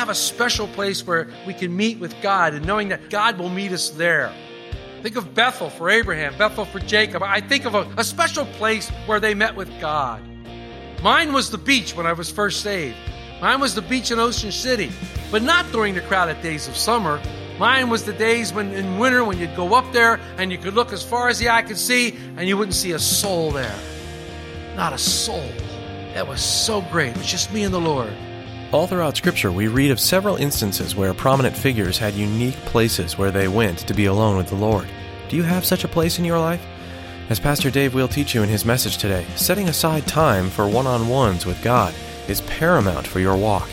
Have a special place where we can meet with God and knowing that God will meet us there. Think of Bethel for Abraham, Bethel for Jacob. I think of a, a special place where they met with God. Mine was the beach when I was first saved. Mine was the beach in Ocean City, but not during the crowded days of summer. Mine was the days when in winter when you'd go up there and you could look as far as the eye could see and you wouldn't see a soul there. Not a soul. That was so great. It was just me and the Lord. All throughout Scripture, we read of several instances where prominent figures had unique places where they went to be alone with the Lord. Do you have such a place in your life? As Pastor Dave will teach you in his message today, setting aside time for one on ones with God is paramount for your walk.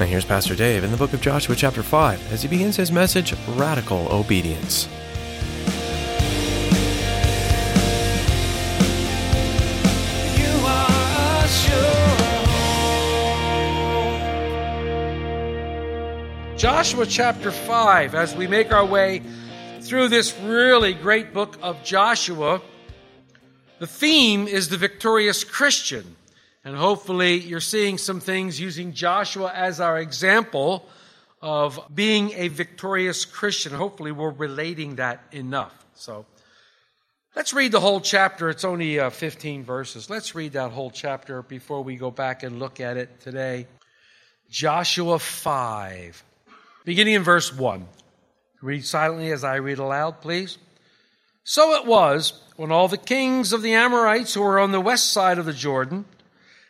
Now, here's Pastor Dave in the book of Joshua, chapter 5, as he begins his message Radical Obedience. Joshua chapter 5, as we make our way through this really great book of Joshua, the theme is the victorious Christian. And hopefully, you're seeing some things using Joshua as our example of being a victorious Christian. Hopefully, we're relating that enough. So, let's read the whole chapter. It's only uh, 15 verses. Let's read that whole chapter before we go back and look at it today. Joshua 5, beginning in verse 1. Read silently as I read aloud, please. So it was when all the kings of the Amorites who were on the west side of the Jordan,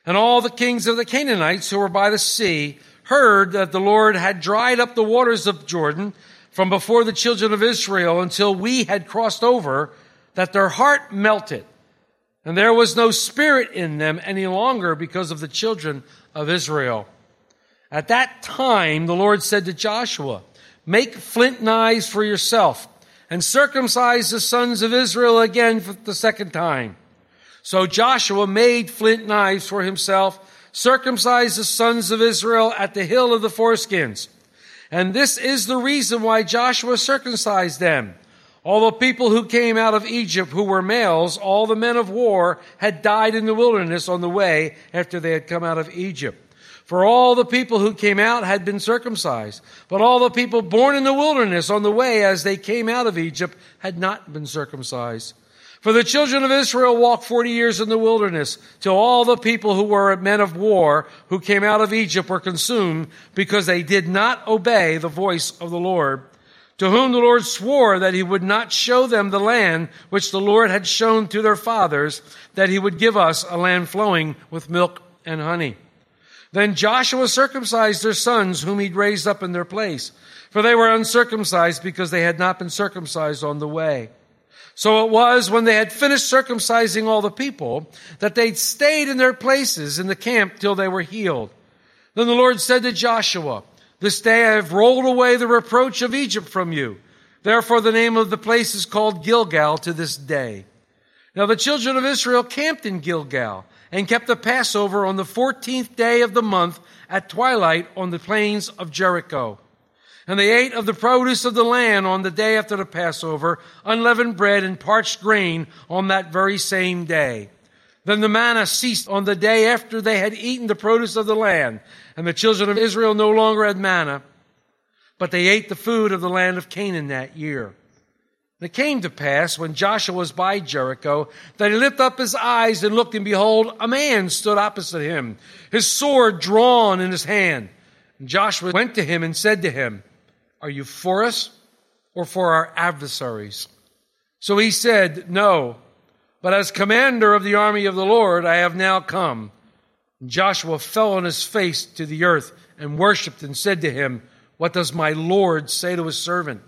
and all the kings of the Canaanites who were by the sea, heard that the Lord had dried up the waters of Jordan from before the children of Israel until we had crossed over, that their heart melted, and there was no spirit in them any longer because of the children of Israel. At that time, the Lord said to Joshua, Make flint knives for yourself and circumcise the sons of Israel again for the second time. So Joshua made flint knives for himself, circumcised the sons of Israel at the hill of the foreskins. And this is the reason why Joshua circumcised them. All the people who came out of Egypt who were males, all the men of war, had died in the wilderness on the way after they had come out of Egypt. For all the people who came out had been circumcised, but all the people born in the wilderness on the way as they came out of Egypt had not been circumcised. For the children of Israel walked forty years in the wilderness, till all the people who were men of war who came out of Egypt were consumed, because they did not obey the voice of the Lord, to whom the Lord swore that he would not show them the land which the Lord had shown to their fathers, that he would give us a land flowing with milk and honey. Then Joshua circumcised their sons whom he'd raised up in their place, for they were uncircumcised because they had not been circumcised on the way. So it was when they had finished circumcising all the people that they stayed in their places in the camp till they were healed. Then the Lord said to Joshua, This day I have rolled away the reproach of Egypt from you. Therefore the name of the place is called Gilgal to this day. Now the children of Israel camped in Gilgal and kept the Passover on the 14th day of the month at twilight on the plains of Jericho. And they ate of the produce of the land on the day after the Passover, unleavened bread and parched grain on that very same day. Then the manna ceased on the day after they had eaten the produce of the land, and the children of Israel no longer had manna, but they ate the food of the land of Canaan that year. And it came to pass when Joshua was by Jericho that he lifted up his eyes and looked, and behold, a man stood opposite him, his sword drawn in his hand. And Joshua went to him and said to him, Are you for us or for our adversaries? So he said, No, but as commander of the army of the Lord, I have now come. And Joshua fell on his face to the earth and worshipped and said to him, What does my Lord say to his servant?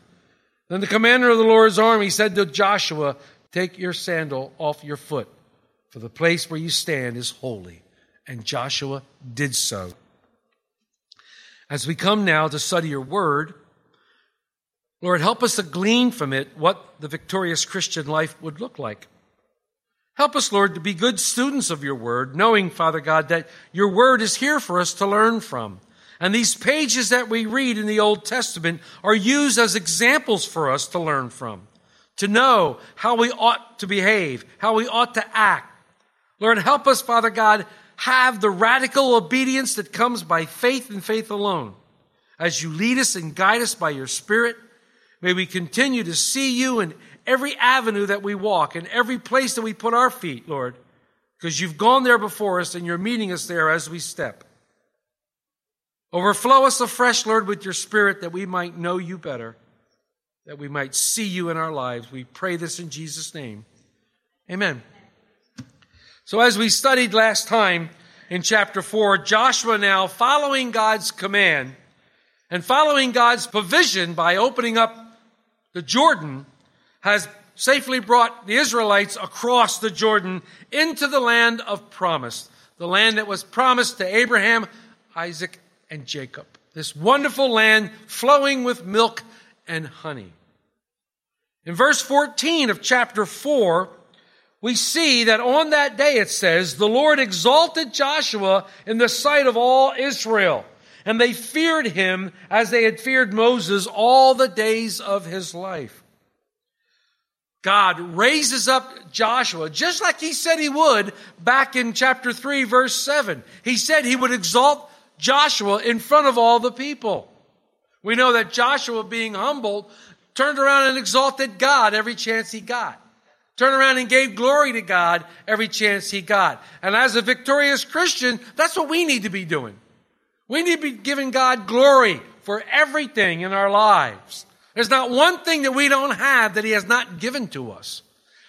Then the commander of the Lord's army said to Joshua, Take your sandal off your foot, for the place where you stand is holy. And Joshua did so. As we come now to study your word, Lord, help us to glean from it what the victorious Christian life would look like. Help us, Lord, to be good students of your word, knowing, Father God, that your word is here for us to learn from. And these pages that we read in the Old Testament are used as examples for us to learn from, to know how we ought to behave, how we ought to act. Lord, help us, Father God, have the radical obedience that comes by faith and faith alone. As you lead us and guide us by your Spirit, may we continue to see you in every avenue that we walk, in every place that we put our feet, Lord, because you've gone there before us and you're meeting us there as we step. Overflow us afresh, Lord, with your Spirit that we might know you better, that we might see you in our lives. We pray this in Jesus' name. Amen. So, as we studied last time in chapter 4, Joshua now, following God's command and following God's provision by opening up the Jordan, has safely brought the Israelites across the Jordan into the land of promise, the land that was promised to Abraham, Isaac, and Jacob. This wonderful land flowing with milk and honey. In verse 14 of chapter 4, we see that on that day it says, the Lord exalted Joshua in the sight of all Israel, and they feared him as they had feared Moses all the days of his life. God raises up Joshua just like he said he would back in chapter 3 verse 7. He said he would exalt Joshua in front of all the people. We know that Joshua being humbled turned around and exalted God every chance he got. Turned around and gave glory to God every chance he got. And as a victorious Christian, that's what we need to be doing. We need to be giving God glory for everything in our lives. There's not one thing that we don't have that He has not given to us,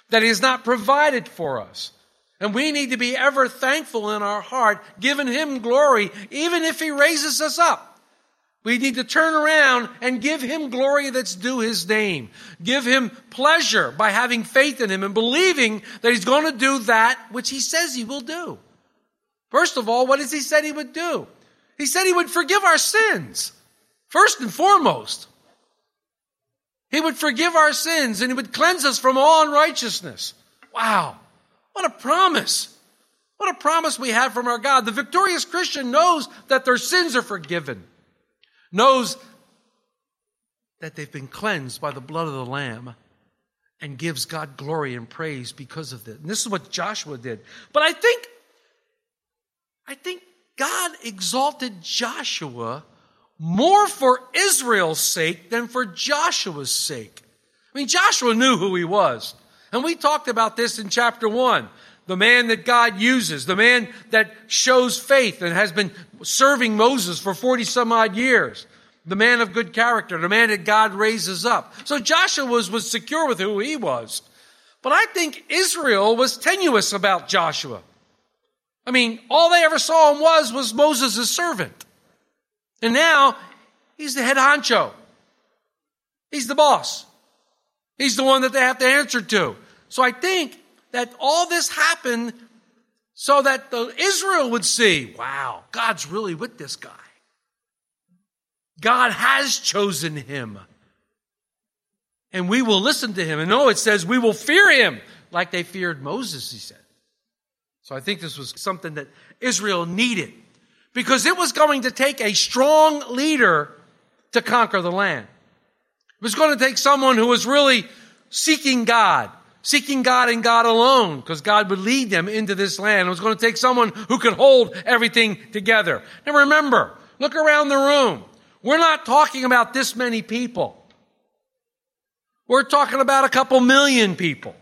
that He has not provided for us. And we need to be ever thankful in our heart, giving Him glory, even if He raises us up. We need to turn around and give Him glory that's due His name. Give Him pleasure by having faith in Him and believing that He's going to do that which He says He will do. First of all, what has He said He would do? He said He would forgive our sins. First and foremost. He would forgive our sins and He would cleanse us from all unrighteousness. Wow. What a promise. What a promise we have from our God. The victorious Christian knows that their sins are forgiven, knows that they've been cleansed by the blood of the Lamb, and gives God glory and praise because of it. And this is what Joshua did. But I think, I think God exalted Joshua more for Israel's sake than for Joshua's sake. I mean, Joshua knew who he was. And we talked about this in chapter one. The man that God uses, the man that shows faith and has been serving Moses for 40 some odd years. The man of good character, the man that God raises up. So Joshua was, was secure with who he was. But I think Israel was tenuous about Joshua. I mean, all they ever saw him was, was Moses' servant. And now he's the head honcho. He's the boss. He's the one that they have to answer to. So I think that all this happened so that the Israel would see, wow, God's really with this guy. God has chosen him. And we will listen to him. And no, it says we will fear him like they feared Moses, he said. So I think this was something that Israel needed because it was going to take a strong leader to conquer the land. It was going to take someone who was really seeking God, seeking God and God alone, because God would lead them into this land. It was going to take someone who could hold everything together. Now remember, look around the room. We're not talking about this many people. We're talking about a couple million people,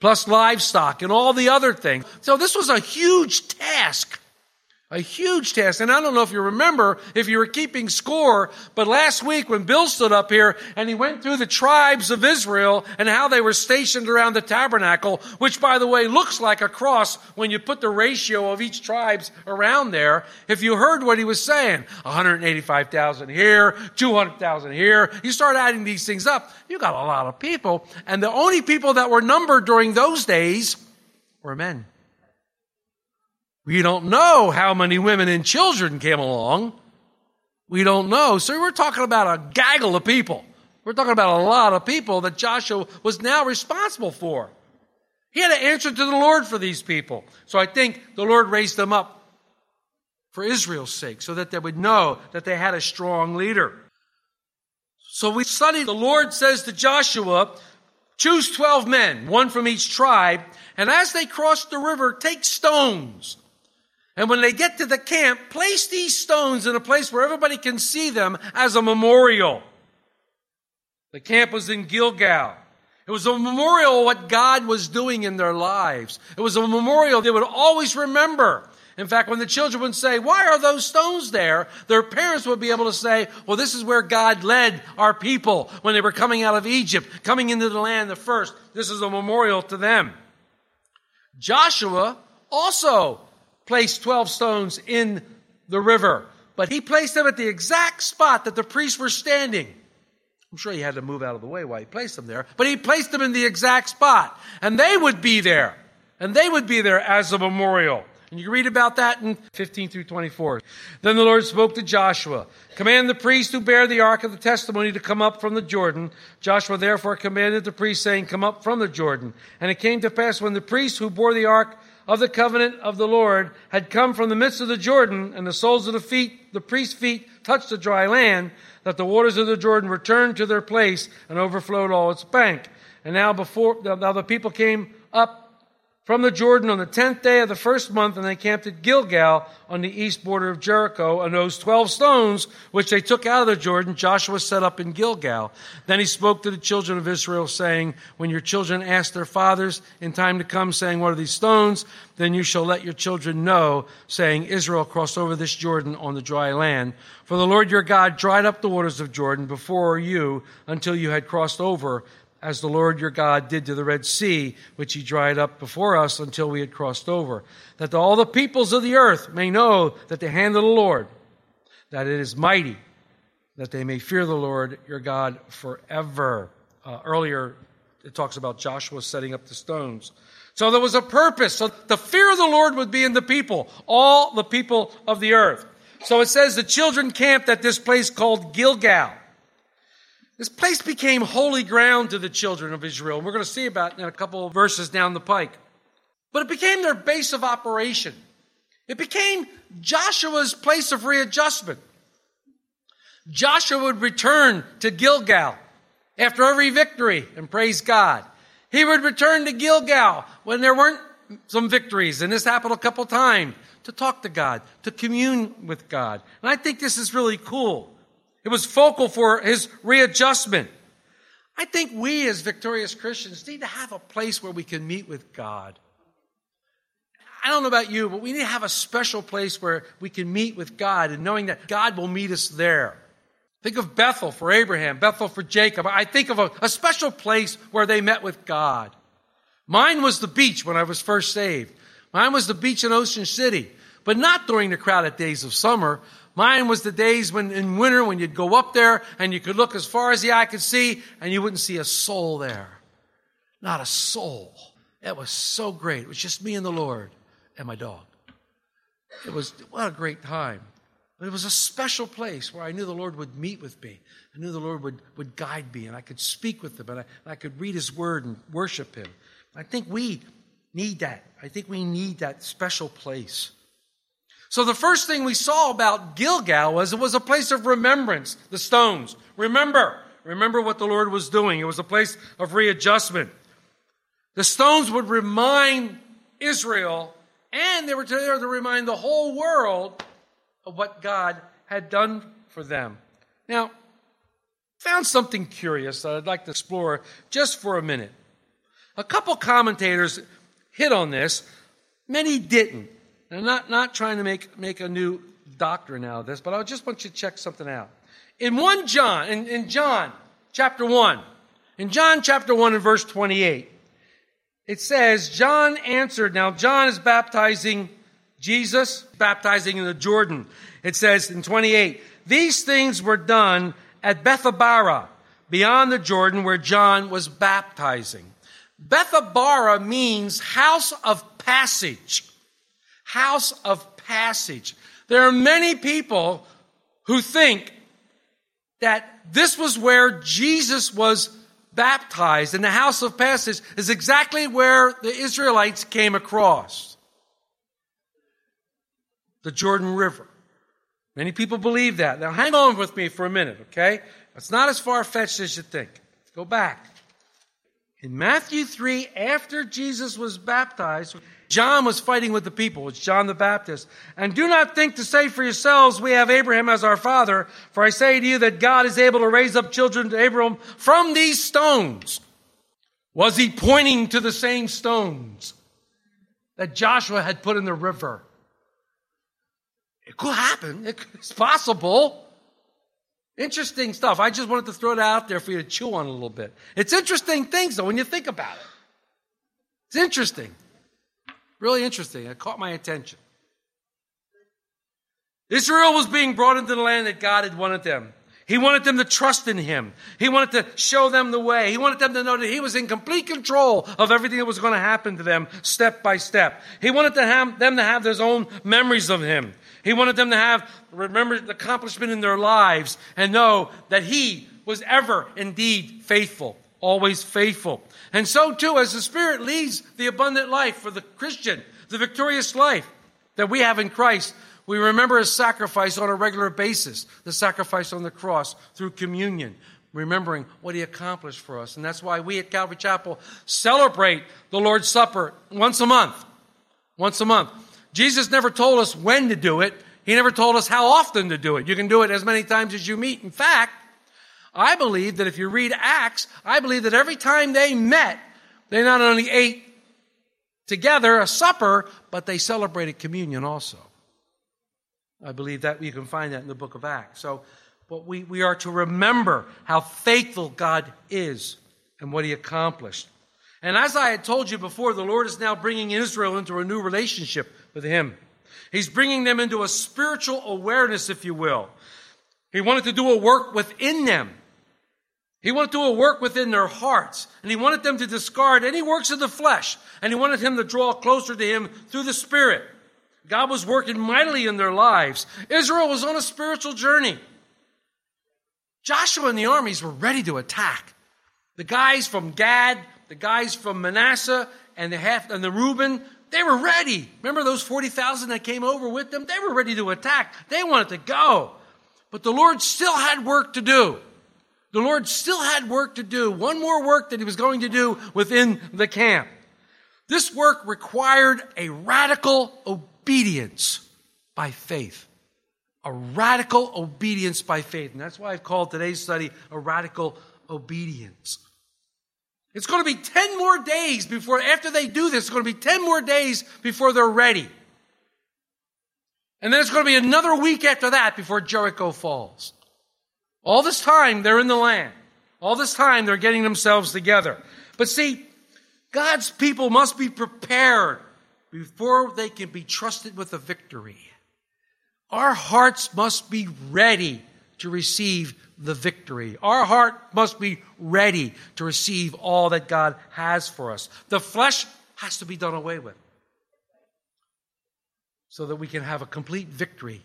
plus livestock and all the other things. So this was a huge task A huge task. And I don't know if you remember, if you were keeping score, but last week when Bill stood up here and he went through the tribes of Israel and how they were stationed around the tabernacle, which by the way looks like a cross when you put the ratio of each tribes around there. If you heard what he was saying, 185,000 here, 200,000 here, you start adding these things up, you got a lot of people. And the only people that were numbered during those days were men. We don't know how many women and children came along. We don't know. So we're talking about a gaggle of people. We're talking about a lot of people that Joshua was now responsible for. He had to answer to the Lord for these people. So I think the Lord raised them up for Israel's sake so that they would know that they had a strong leader. So we studied, the Lord says to Joshua, choose 12 men, one from each tribe, and as they cross the river, take stones and when they get to the camp, place these stones in a place where everybody can see them as a memorial. The camp was in Gilgal. It was a memorial of what God was doing in their lives. It was a memorial they would always remember. In fact, when the children would say, why are those stones there? Their parents would be able to say, well, this is where God led our people when they were coming out of Egypt, coming into the land the first. This is a memorial to them. Joshua also placed 12 stones in the river, but he placed them at the exact spot that the priests were standing. I'm sure he had to move out of the way while he placed them there, but he placed them in the exact spot. And they would be there. And they would be there as a memorial. And you can read about that in 15 through 24. Then the Lord spoke to Joshua, command the priests who bear the ark of the testimony to come up from the Jordan. Joshua therefore commanded the priests saying, come up from the Jordan. And it came to pass when the priests who bore the ark of the covenant of the Lord had come from the midst of the Jordan and the soles of the feet, the priest's feet touched the dry land, that the waters of the Jordan returned to their place and overflowed all its bank. And now before, now the people came up from the Jordan on the tenth day of the first month, and they camped at Gilgal on the east border of Jericho. And those twelve stones which they took out of the Jordan, Joshua set up in Gilgal. Then he spoke to the children of Israel, saying, When your children ask their fathers in time to come, saying, What are these stones? Then you shall let your children know, saying, Israel crossed over this Jordan on the dry land. For the Lord your God dried up the waters of Jordan before you until you had crossed over as the Lord your God did to the Red Sea, which he dried up before us until we had crossed over, that all the peoples of the earth may know that the hand of the Lord, that it is mighty, that they may fear the Lord your God forever. Uh, earlier, it talks about Joshua setting up the stones. So there was a purpose. So the fear of the Lord would be in the people, all the people of the earth. So it says the children camped at this place called Gilgal. This place became holy ground to the children of Israel. And we're going to see about in a couple of verses down the pike. But it became their base of operation. It became Joshua's place of readjustment. Joshua would return to Gilgal after every victory and praise God. He would return to Gilgal when there weren't some victories, and this happened a couple times, to talk to God, to commune with God. And I think this is really cool. It was focal for his readjustment. I think we as victorious Christians need to have a place where we can meet with God. I don't know about you, but we need to have a special place where we can meet with God and knowing that God will meet us there. Think of Bethel for Abraham, Bethel for Jacob. I think of a, a special place where they met with God. Mine was the beach when I was first saved. Mine was the beach in Ocean City, but not during the crowded days of summer. Mine was the days when in winter when you'd go up there and you could look as far as the eye could see and you wouldn't see a soul there. Not a soul. It was so great. It was just me and the Lord and my dog. It was what a great time. But it was a special place where I knew the Lord would meet with me. I knew the Lord would, would guide me and I could speak with him and I, and I could read his word and worship him. I think we need that. I think we need that special place. So the first thing we saw about Gilgal was it was a place of remembrance, the stones. Remember, remember what the Lord was doing. It was a place of readjustment. The stones would remind Israel, and they were there to remind the whole world of what God had done for them. Now, found something curious that I'd like to explore just for a minute. A couple commentators hit on this, many didn't. And I'm not, not trying to make, make a new doctrine out of this, but I just want you to check something out. In 1 John, in, in John chapter 1, in John chapter 1 and verse 28, it says, John answered, now John is baptizing Jesus, baptizing in the Jordan. It says in 28, these things were done at Bethabara, beyond the Jordan where John was baptizing. Bethabara means house of passage. House of passage. There are many people who think that this was where Jesus was baptized, and the house of passage is exactly where the Israelites came across the Jordan River. Many people believe that. Now, hang on with me for a minute, okay? It's not as far fetched as you think. Let's go back. In Matthew 3, after Jesus was baptized, John was fighting with the people. It's John the Baptist. And do not think to say for yourselves, we have Abraham as our father, for I say to you that God is able to raise up children to Abraham from these stones. Was he pointing to the same stones that Joshua had put in the river? It could happen. It's possible. Interesting stuff. I just wanted to throw it out there for you to chew on a little bit. It's interesting things, though, when you think about it. It's interesting. Really interesting. It caught my attention. Israel was being brought into the land that God had wanted them. He wanted them to trust in Him. He wanted to show them the way. He wanted them to know that He was in complete control of everything that was going to happen to them step by step. He wanted to have them to have their own memories of Him. He wanted them to have, remember the accomplishment in their lives and know that He was ever indeed faithful, always faithful. And so too, as the Spirit leads the abundant life for the Christian, the victorious life that we have in Christ, we remember his sacrifice on a regular basis, the sacrifice on the cross through communion, remembering what he accomplished for us. And that's why we at Calvary Chapel celebrate the Lord's Supper once a month. Once a month. Jesus never told us when to do it. He never told us how often to do it. You can do it as many times as you meet. In fact, I believe that if you read Acts, I believe that every time they met, they not only ate together a supper, but they celebrated communion also. I believe that you can find that in the book of Acts. So, but we, we are to remember how faithful God is and what he accomplished. And as I had told you before, the Lord is now bringing Israel into a new relationship with him. He's bringing them into a spiritual awareness, if you will. He wanted to do a work within them. He wanted to do a work within their hearts. And he wanted them to discard any works of the flesh. And he wanted them to draw closer to him through the Spirit. God was working mightily in their lives. Israel was on a spiritual journey. Joshua and the armies were ready to attack. The guys from Gad, the guys from Manasseh, and the half and the Reuben, they were ready. Remember those 40,000 that came over with them? They were ready to attack. They wanted to go. But the Lord still had work to do. The Lord still had work to do. One more work that he was going to do within the camp. This work required a radical obedience by faith. A radical obedience by faith. And that's why I've called today's study a radical obedience. It's going to be 10 more days before, after they do this, it's going to be 10 more days before they're ready. And then it's going to be another week after that before Jericho falls. All this time, they're in the land. All this time, they're getting themselves together. But see, God's people must be prepared before they can be trusted with a victory. Our hearts must be ready to receive the victory. Our heart must be ready to receive all that God has for us. The flesh has to be done away with so that we can have a complete victory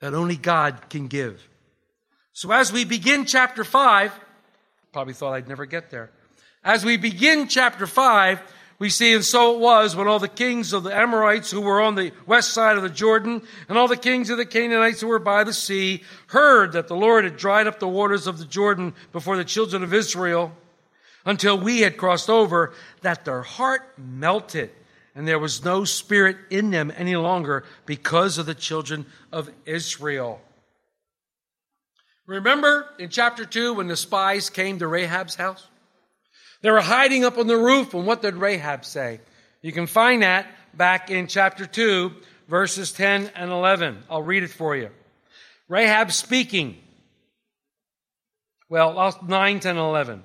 that only God can give. So as we begin chapter 5, probably thought I'd never get there. As we begin chapter 5, we see, and so it was when all the kings of the Amorites who were on the west side of the Jordan and all the kings of the Canaanites who were by the sea heard that the Lord had dried up the waters of the Jordan before the children of Israel until we had crossed over, that their heart melted and there was no spirit in them any longer because of the children of Israel. Remember in chapter 2 when the spies came to Rahab's house? They were hiding up on the roof, and what did Rahab say? You can find that back in chapter 2, verses 10 and 11. I'll read it for you. Rahab speaking. Well, I'll- 9, 10, and 11.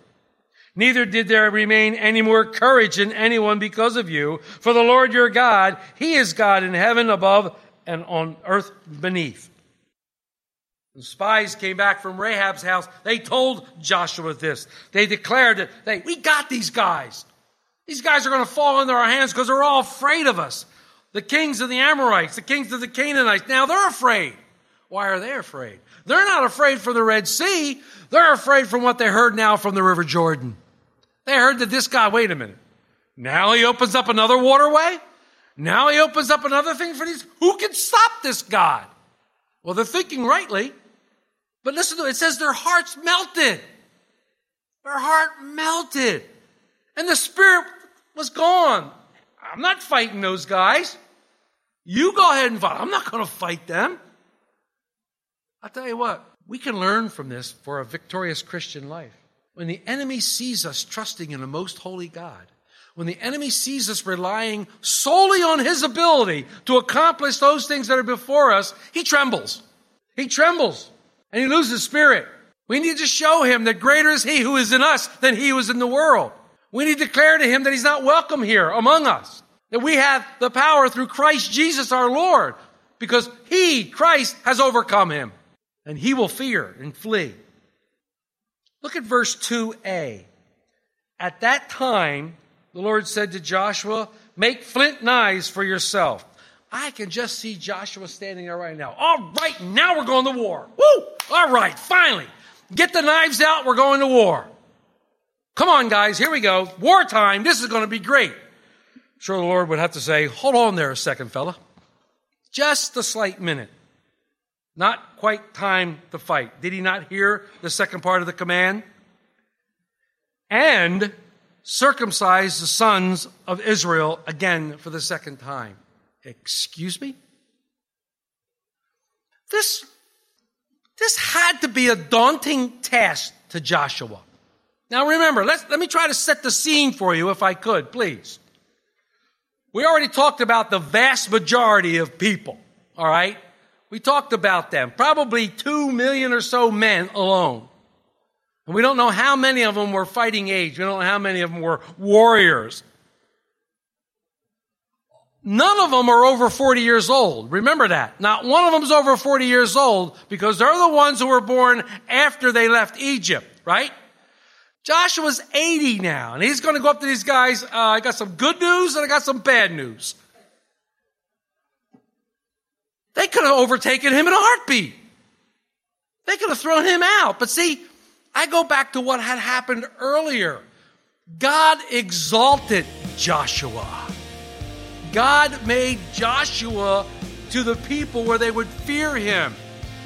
Neither did there remain any more courage in anyone because of you. For the Lord your God, He is God in heaven above and on earth beneath. The spies came back from Rahab's house. They told Joshua this. They declared that they, we got these guys. These guys are going to fall into our hands because they're all afraid of us. The kings of the Amorites, the kings of the Canaanites, now they're afraid. Why are they afraid? They're not afraid from the Red Sea. They're afraid from what they heard now from the River Jordan. They heard that this guy, wait a minute. Now he opens up another waterway? Now he opens up another thing for these. Who can stop this God? Well, they're thinking rightly. But listen to it. It says their hearts melted. Their heart melted. And the spirit was gone. I'm not fighting those guys. You go ahead and fight. I'm not going to fight them. I'll tell you what, we can learn from this for a victorious Christian life. When the enemy sees us trusting in a most holy God, when the enemy sees us relying solely on his ability to accomplish those things that are before us, he trembles. He trembles and he loses spirit. We need to show him that greater is he who is in us than he who is in the world. We need to declare to him that he's not welcome here among us. That we have the power through Christ Jesus our Lord because he, Christ, has overcome him and he will fear and flee. Look at verse 2a. At that time, the Lord said to Joshua, Make flint knives for yourself. I can just see Joshua standing there right now. All right, now we're going to war. Woo! All right, finally. Get the knives out, we're going to war. Come on, guys, here we go. Wartime, this is going to be great. Sure, the Lord would have to say, Hold on there a second, fella. Just a slight minute. Not quite time to fight. Did he not hear the second part of the command? And circumcise the sons of Israel again for the second time. Excuse me? This, this had to be a daunting task to Joshua. Now remember, let's, let me try to set the scene for you if I could, please. We already talked about the vast majority of people, all right? We talked about them. Probably two million or so men alone. And we don't know how many of them were fighting age. We don't know how many of them were warriors. None of them are over 40 years old. Remember that. Not one of them is over 40 years old because they're the ones who were born after they left Egypt, right? Joshua's 80 now, and he's going to go up to these guys. Uh, I got some good news and I got some bad news. They could have overtaken him in a heartbeat. They could have thrown him out. But see, I go back to what had happened earlier. God exalted Joshua. God made Joshua to the people where they would fear him,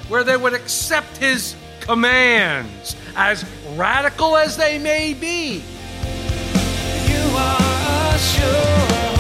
where they would accept his commands, as radical as they may be. You are sure.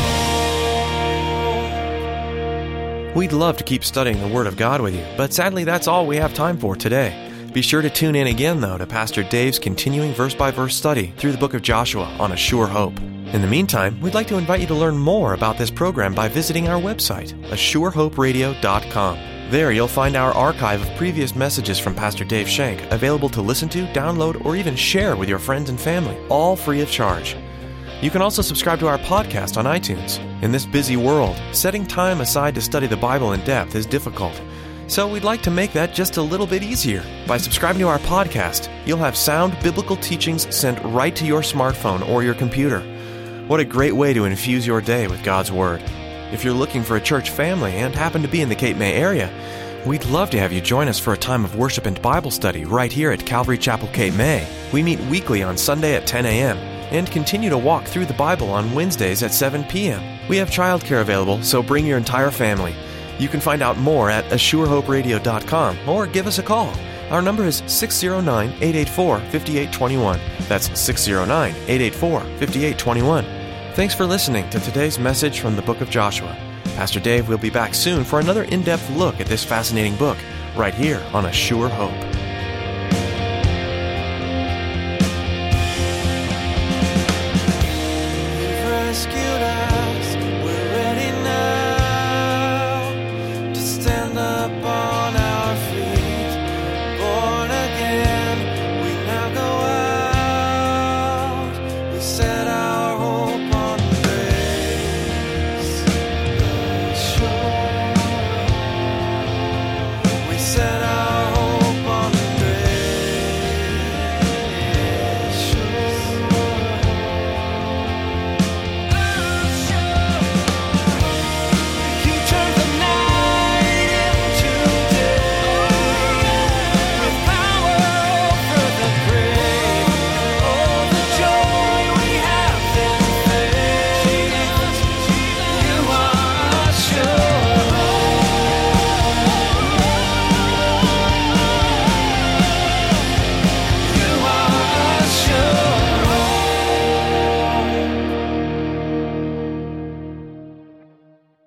We'd love to keep studying the Word of God with you, but sadly that's all we have time for today. Be sure to tune in again, though, to Pastor Dave's continuing verse by verse study through the book of Joshua on A Sure Hope. In the meantime, we'd like to invite you to learn more about this program by visiting our website, assurehoperadio.com. There you'll find our archive of previous messages from Pastor Dave Shank available to listen to, download, or even share with your friends and family, all free of charge. You can also subscribe to our podcast on iTunes. In this busy world, setting time aside to study the Bible in depth is difficult. So we'd like to make that just a little bit easier. By subscribing to our podcast, you'll have sound biblical teachings sent right to your smartphone or your computer. What a great way to infuse your day with God's Word. If you're looking for a church family and happen to be in the Cape May area, we'd love to have you join us for a time of worship and Bible study right here at Calvary Chapel Cape May. We meet weekly on Sunday at 10 a.m. and continue to walk through the Bible on Wednesdays at 7 p.m. We have childcare available, so bring your entire family. You can find out more at AssureHopeRadio.com or give us a call. Our number is 609 884 5821. That's 609 884 5821. Thanks for listening to today's message from the book of Joshua. Pastor Dave will be back soon for another in depth look at this fascinating book, right here on A Sure Hope.